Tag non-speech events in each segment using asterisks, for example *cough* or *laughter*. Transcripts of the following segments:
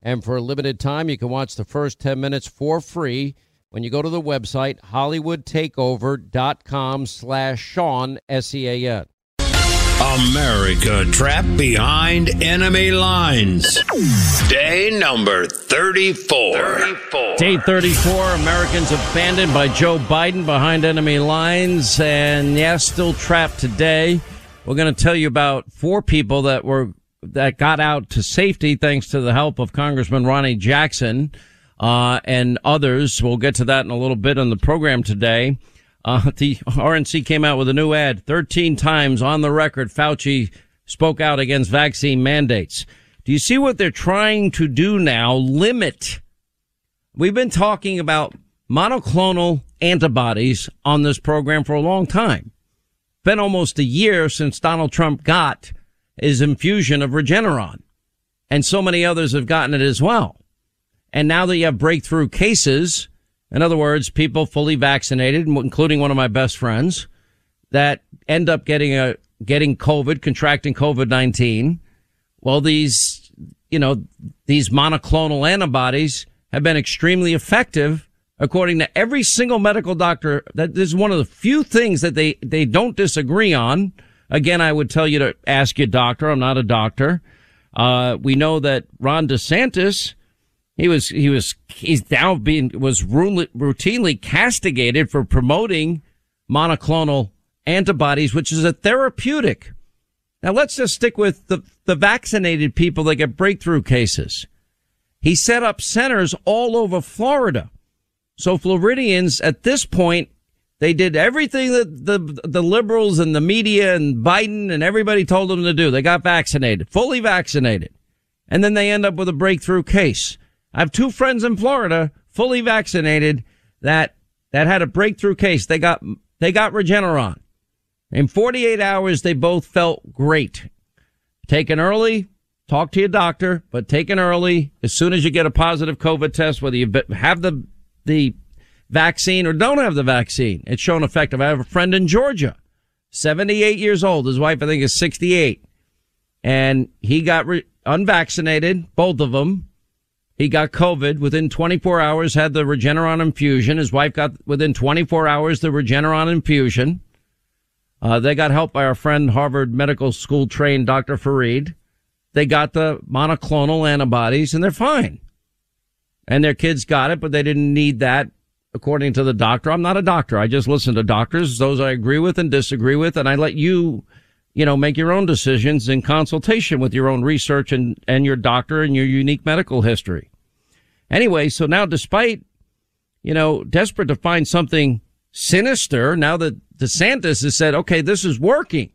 And for a limited time, you can watch the first 10 minutes for free when you go to the website hollywoodtakeover.com slash Sean, S-E-A-N. America trapped behind enemy lines. Day number 34. 34. Day 34, Americans abandoned by Joe Biden behind enemy lines. And yes, still trapped today. We're going to tell you about four people that were that got out to safety thanks to the help of Congressman Ronny Jackson uh, and others. We'll get to that in a little bit on the program today. Uh, *laughs* the RNC came out with a new ad. 13 times on the record, Fauci spoke out against vaccine mandates. Do you see what they're trying to do now? Limit. We've been talking about monoclonal antibodies on this program for a long time. Been almost a year since Donald Trump got his infusion of Regeneron. And so many others have gotten it as well. And now that you have breakthrough cases, in other words, people fully vaccinated, including one of my best friends, that end up getting a, getting COVID, contracting COVID-19. Well, these, you know, these monoclonal antibodies have been extremely effective according to every single medical doctor. That is one of the few things that they, they don't disagree on. Again, I would tell you to ask your doctor. I'm not a doctor. Uh, we know that Ron DeSantis, he was, he was, he's now being, was routinely castigated for promoting monoclonal antibodies, which is a therapeutic. Now let's just stick with the, the vaccinated people that get breakthrough cases. He set up centers all over Florida. So Floridians at this point they did everything that the, the liberals and the media and Biden and everybody told them to do. They got vaccinated, fully vaccinated. And then they end up with a breakthrough case. I have two friends in Florida, fully vaccinated, that, that had a breakthrough case. They got, they got Regeneron. In 48 hours, they both felt great. Taken early, talk to your doctor, but taken early, as soon as you get a positive COVID test, whether you have the, the vaccine or don't have the vaccine. It's shown effective. I have a friend in Georgia, 78 years old. His wife, I think, is 68. And he got re- unvaccinated, both of them. He got COVID within 24 hours, had the Regeneron infusion. His wife got within 24 hours the Regeneron infusion. Uh, they got help by our friend Harvard Medical School trained Dr. Farid. They got the monoclonal antibodies and they're fine. And their kids got it, but they didn't need that according to the doctor. I'm not a doctor. I just listen to doctors, those I agree with and disagree with, and I let you, you know, make your own decisions in consultation with your own research and, and your doctor and your unique medical history. Anyway, so now despite, you know, desperate to find something sinister, now that DeSantis has said, okay, this is working.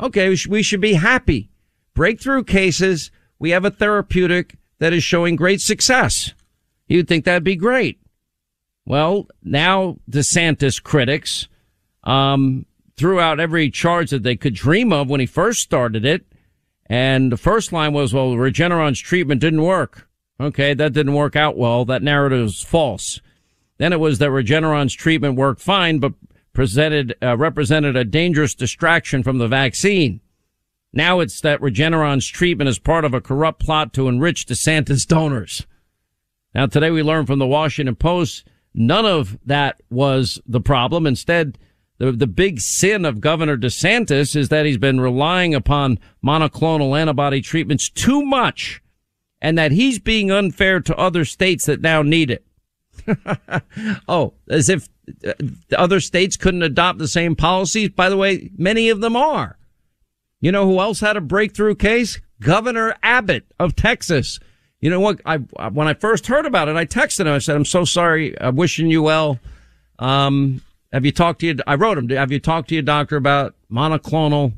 Okay, we should be happy. Breakthrough cases. We have a therapeutic that is showing great success. You'd think that'd be great. Well, now DeSantis critics um, threw out every charge that they could dream of when he first started it. And the first line was, well, Regeneron's treatment didn't work. Okay, that didn't work out well. That narrative is false. Then it was that Regeneron's treatment worked fine, but presented, uh, represented a dangerous distraction from the vaccine. Now it's that Regeneron's treatment is part of a corrupt plot to enrich DeSantis donors. Now today we learned from the Washington Post None of that was the problem. Instead, the, the big sin of Governor DeSantis is that he's been relying upon monoclonal antibody treatments too much and that he's being unfair to other states that now need it. *laughs* oh, as if uh, other states couldn't adopt the same policies. By the way, many of them are. You know who else had a breakthrough case? Governor Abbott of Texas you know what? I when I first heard about it, I texted him. I said, "I'm so sorry. I'm wishing you well. Um, have you talked to your?" I wrote him. Have you talked to your doctor about monoclonal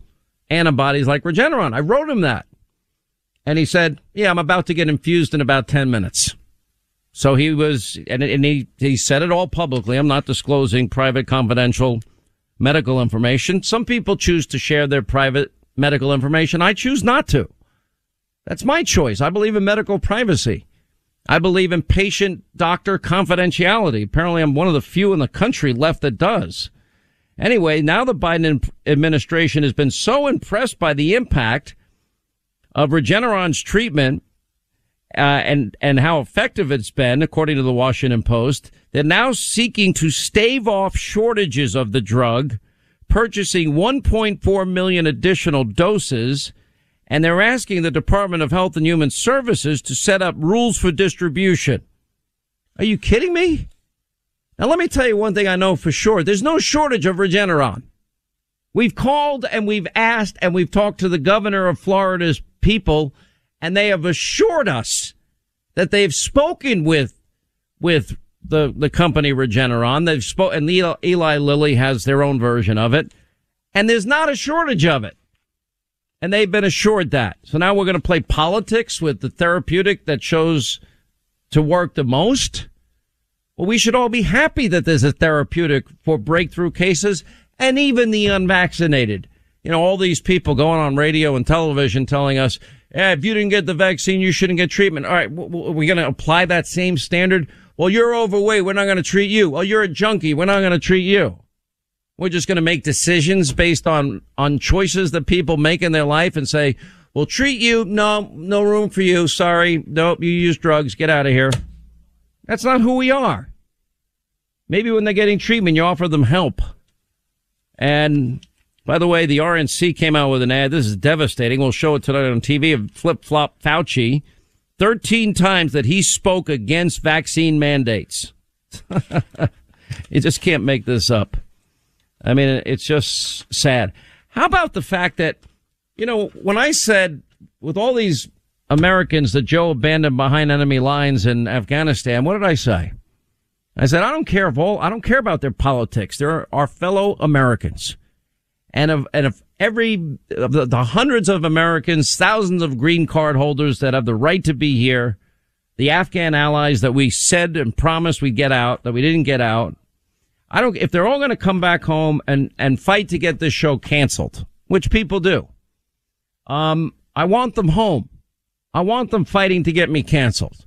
antibodies like Regeneron? I wrote him that, and he said, "Yeah, I'm about to get infused in about ten minutes." So he was, and, and he he said it all publicly. I'm not disclosing private, confidential medical information. Some people choose to share their private medical information. I choose not to. That's my choice. I believe in medical privacy. I believe in patient doctor confidentiality. Apparently I'm one of the few in the country left that does. Anyway, now the Biden administration has been so impressed by the impact of Regeneron's treatment uh, and and how effective it's been, according to the Washington Post, they're now seeking to stave off shortages of the drug, purchasing 1.4 million additional doses and they're asking the Department of Health and Human Services to set up rules for distribution. Are you kidding me? Now let me tell you one thing I know for sure. There's no shortage of Regeneron. We've called and we've asked and we've talked to the governor of Florida's people and they have assured us that they've spoken with, with the, the company Regeneron. They've spoken, and Eli, Eli Lilly has their own version of it. And there's not a shortage of it and they've been assured that. So now we're going to play politics with the therapeutic that shows to work the most. Well, we should all be happy that there's a therapeutic for breakthrough cases and even the unvaccinated. You know, all these people going on radio and television telling us, yeah, if you didn't get the vaccine, you shouldn't get treatment. All right, we're going to apply that same standard. Well, you're overweight. We're not going to treat you. Well, you're a junkie. We're not going to treat you. We're just going to make decisions based on, on choices that people make in their life and say, we'll treat you. No, no room for you. Sorry. Nope. You use drugs. Get out of here. That's not who we are. Maybe when they're getting treatment, you offer them help. And by the way, the RNC came out with an ad. This is devastating. We'll show it tonight on TV of flip flop Fauci. 13 times that he spoke against vaccine mandates. *laughs* you just can't make this up. I mean, it's just sad. How about the fact that, you know, when I said with all these Americans that Joe abandoned behind enemy lines in Afghanistan, what did I say? I said, I don't care if all, I don't care about their politics. They're our fellow Americans. And if, and if every, of the, the hundreds of Americans, thousands of green card holders that have the right to be here, the Afghan allies that we said and promised we'd get out, that we didn't get out, I don't, if they're all going to come back home and, and fight to get this show canceled, which people do, um, I want them home. I want them fighting to get me canceled.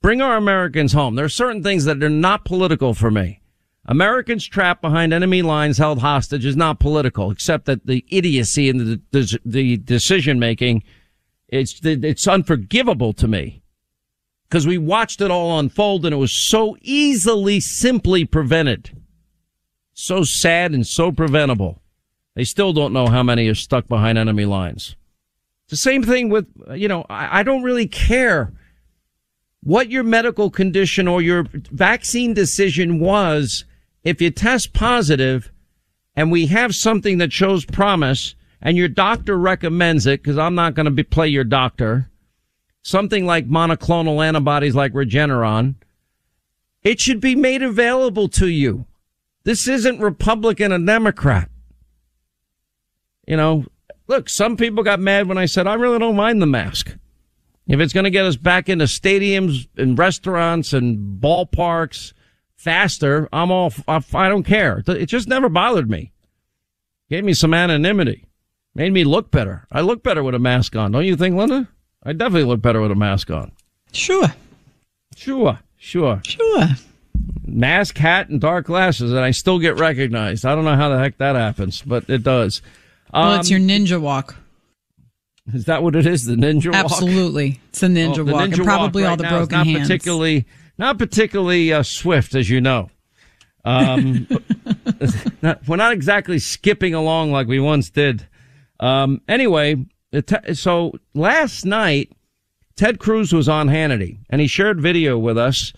Bring our Americans home. There are certain things that are not political for me. Americans trapped behind enemy lines held hostage is not political, except that the idiocy and the, the, the decision making, it's, it's unforgivable to me because we watched it all unfold and it was so easily, simply prevented so sad and so preventable. They still don't know how many are stuck behind enemy lines. It's the same thing with, you know, I, I don't really care what your medical condition or your vaccine decision was. If you test positive and we have something that shows promise and your doctor recommends it, because I'm not going to be, play your doctor, something like monoclonal antibodies like Regeneron, it should be made available to you. This isn't Republican and Democrat. You know, look, some people got mad when I said, I really don't mind the mask. If it's going to get us back into stadiums and restaurants and ballparks faster, I'm all, I don't care. It just never bothered me. Gave me some anonymity. Made me look better. I look better with a mask on. Don't you think, Linda? I definitely look better with a mask on. Sure. Sure. Sure. Sure. Mask, hat, and dark glasses, and I still get recognized. I don't know how the heck that happens, but it does. Well, it's your ninja walk. Is that what it is? The ninja walk? Absolutely. It's the ninja Oh, the walk. ninja and probably walk all right the now is broken not hands. particularly not particularly uh, swift, as you know. Um, *laughs* not, we're not exactly skipping along like we once did. Um, anyway, te- so last night, Ted Cruz was on Hannity, and he shared video with us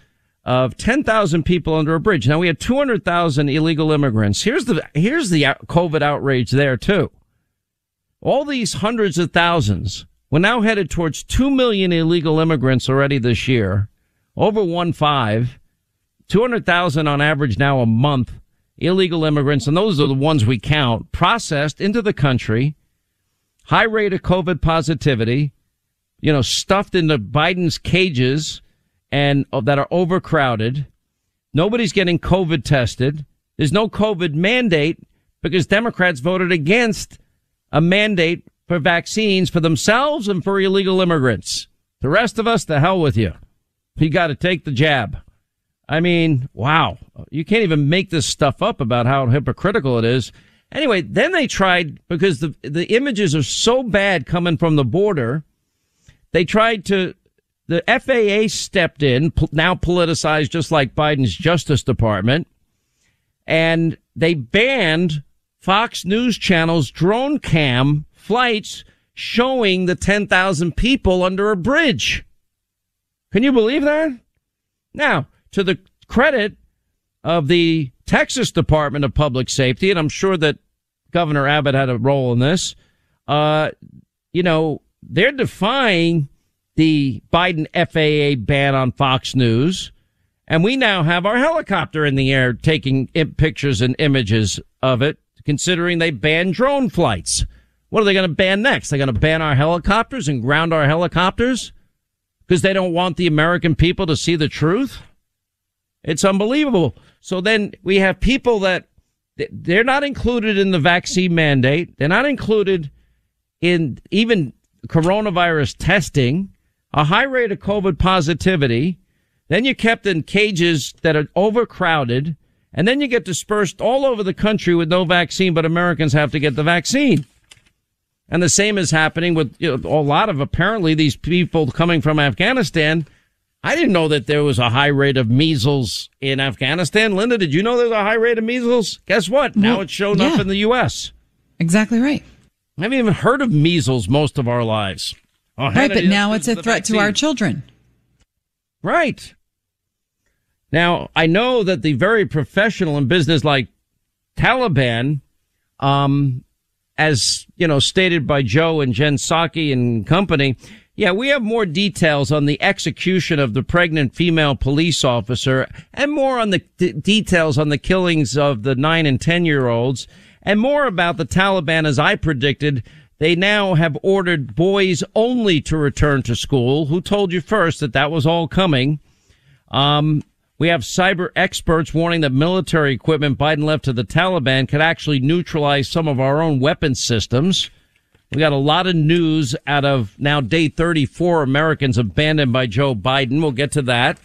of 10,000 people under a bridge. Now we had 200,000 illegal immigrants. Here's the here's the COVID outrage there too. All these hundreds of thousands. We're now headed towards 2 million illegal immigrants already this year. Over one five. 200,000 on average now a month. Illegal immigrants, and those are the ones we count, processed into the country. High rate of COVID positivity, you know, stuffed into Biden's cages and uh, that are overcrowded. Nobody's getting COVID tested. There's no COVID mandate because Democrats voted against a mandate for vaccines for themselves and for illegal immigrants. The rest of us, the hell with you. You got to take the jab. I mean, wow. You can't even make this stuff up about how hypocritical it is. Anyway, then they tried because the the images are so bad coming from the border. They tried to the FAA stepped in, now politicized just like Biden's Justice Department, and they banned Fox News Channel's drone cam flights showing the 10,000 people under a bridge. Can you believe that? Now, to the credit of the Texas Department of Public Safety, and I'm sure that Governor Abbott had a role in this, uh, you know, they're defying the Biden FAA ban on Fox News. And we now have our helicopter in the air taking pictures and images of it, considering they banned drone flights. What are they going to ban next? They're going to ban our helicopters and ground our helicopters because they don't want the American people to see the truth? It's unbelievable. So then we have people that they're not included in the vaccine mandate. They're not included in even coronavirus testing, a high rate of COVID positivity. Then you're kept in cages that are overcrowded. And then you get dispersed all over the country with no vaccine, but Americans have to get the vaccine. And the same is happening with you know, a lot of apparently these people coming from Afghanistan. I didn't know that there was a high rate of measles in Afghanistan. Linda, did you know there's a high rate of measles? Guess what? Now Well, it's shown up in the U.S. Exactly right. I haven't even heard of measles most of our lives. Oh, Right, but now it's a threat to our children. Right. Now, I know that the very professional and business like Taliban, um, as, you know, stated by Joe and Jen Psaki and company, yeah, we have more details on the execution of the pregnant female police officer and more on the d- details on the killings of the nine and 10 year olds and more about the Taliban as I predicted. They now have ordered boys only to return to school. Who told you first that that was all coming? Um, we have cyber experts warning that military equipment Biden left to the Taliban could actually neutralize some of our own weapon systems. We got a lot of news out of now day 34 Americans abandoned by Joe Biden. We'll get to that.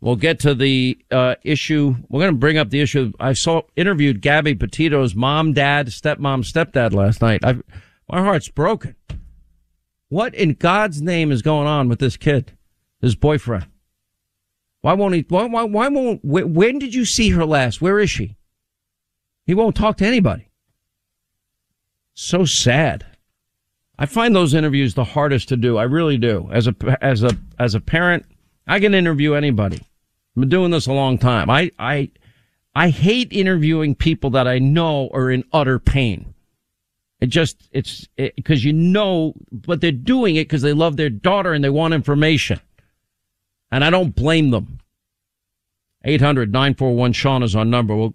We'll get to the uh, issue. We're going to bring up the issue. I saw interviewed Gabby Petito's mom, dad, stepmom, stepdad last night. i my heart's broken. What in God's name is going on with this kid, his boyfriend? Why won't he? Why, why, why won't? Wh- when did you see her last? Where is she? He won't talk to anybody. So sad. I find those interviews the hardest to do. I really do. As a as a as a parent, I can interview anybody. I've been doing this a long time. I, I, I hate interviewing people that I know are in utter pain. It just, it's because it, you know, but they're doing it because they love their daughter and they want information. And I don't blame them. 800 941 Sean is our number. We'll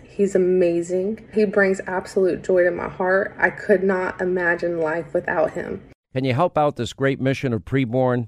He's amazing. He brings absolute joy to my heart. I could not imagine life without him. Can you help out this great mission of preborn?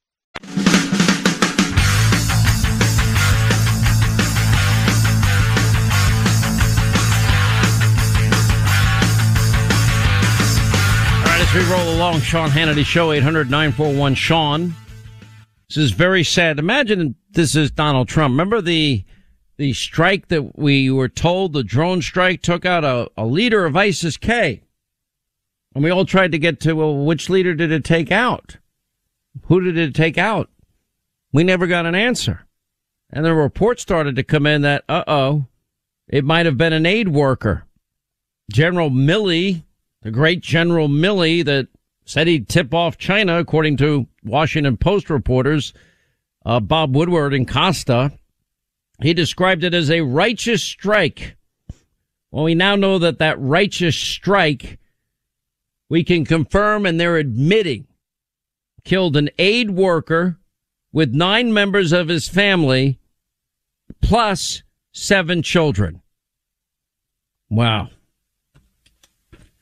As we roll along, Sean Hannity Show, 800 941 Sean. This is very sad. Imagine this is Donald Trump. Remember the the strike that we were told, the drone strike, took out a, a leader of ISIS K. And we all tried to get to, well, which leader did it take out? Who did it take out? We never got an answer. And the report started to come in that, uh oh, it might have been an aid worker. General Milley the great General Milley that said he'd tip off China, according to Washington Post reporters, uh, Bob Woodward and Costa. He described it as a righteous strike. Well, we now know that that righteous strike, we can confirm and they're admitting, killed an aid worker with nine members of his family plus seven children. Wow.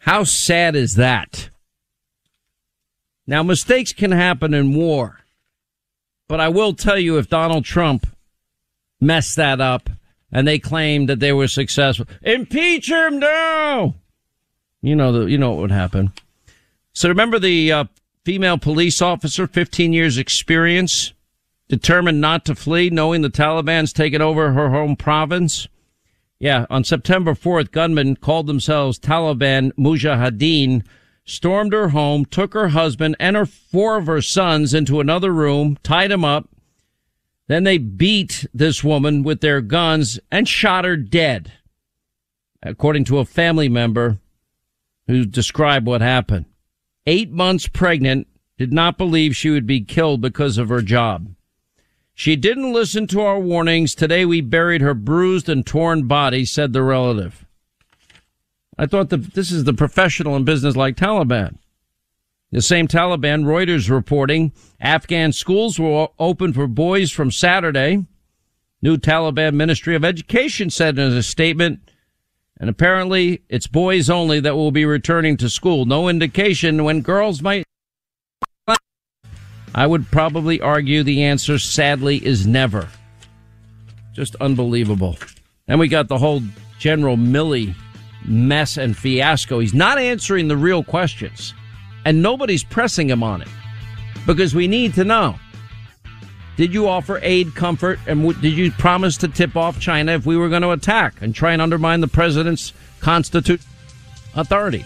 How sad is that? Now, mistakes can happen in war, but I will tell you if Donald Trump messed that up and they claimed that they were successful, impeach him now. You know the, you know what would happen. So remember the uh, female police officer, 15 years experience, determined not to flee, knowing the Taliban's taken over her home province. Yeah, on September 4th, gunmen called themselves Taliban Mujahideen stormed her home, took her husband and her four of her sons into another room, tied them up. Then they beat this woman with their guns and shot her dead, according to a family member who described what happened. Eight months pregnant, did not believe she would be killed because of her job. She didn't listen to our warnings. Today we buried her bruised and torn body, said the relative. I thought that this is the professional and business-like Taliban. The same Taliban, Reuters reporting, Afghan schools were open for boys from Saturday. New Taliban Ministry of Education said in a statement, and apparently it's boys only that will be returning to school. No indication when girls might. I would probably argue the answer, sadly, is never. Just unbelievable. And we got the whole General Milley mess and fiasco. He's not answering the real questions, and nobody's pressing him on it because we need to know. Did you offer aid, comfort, and w- did you promise to tip off China if we were going to attack and try and undermine the president's constitutional authority?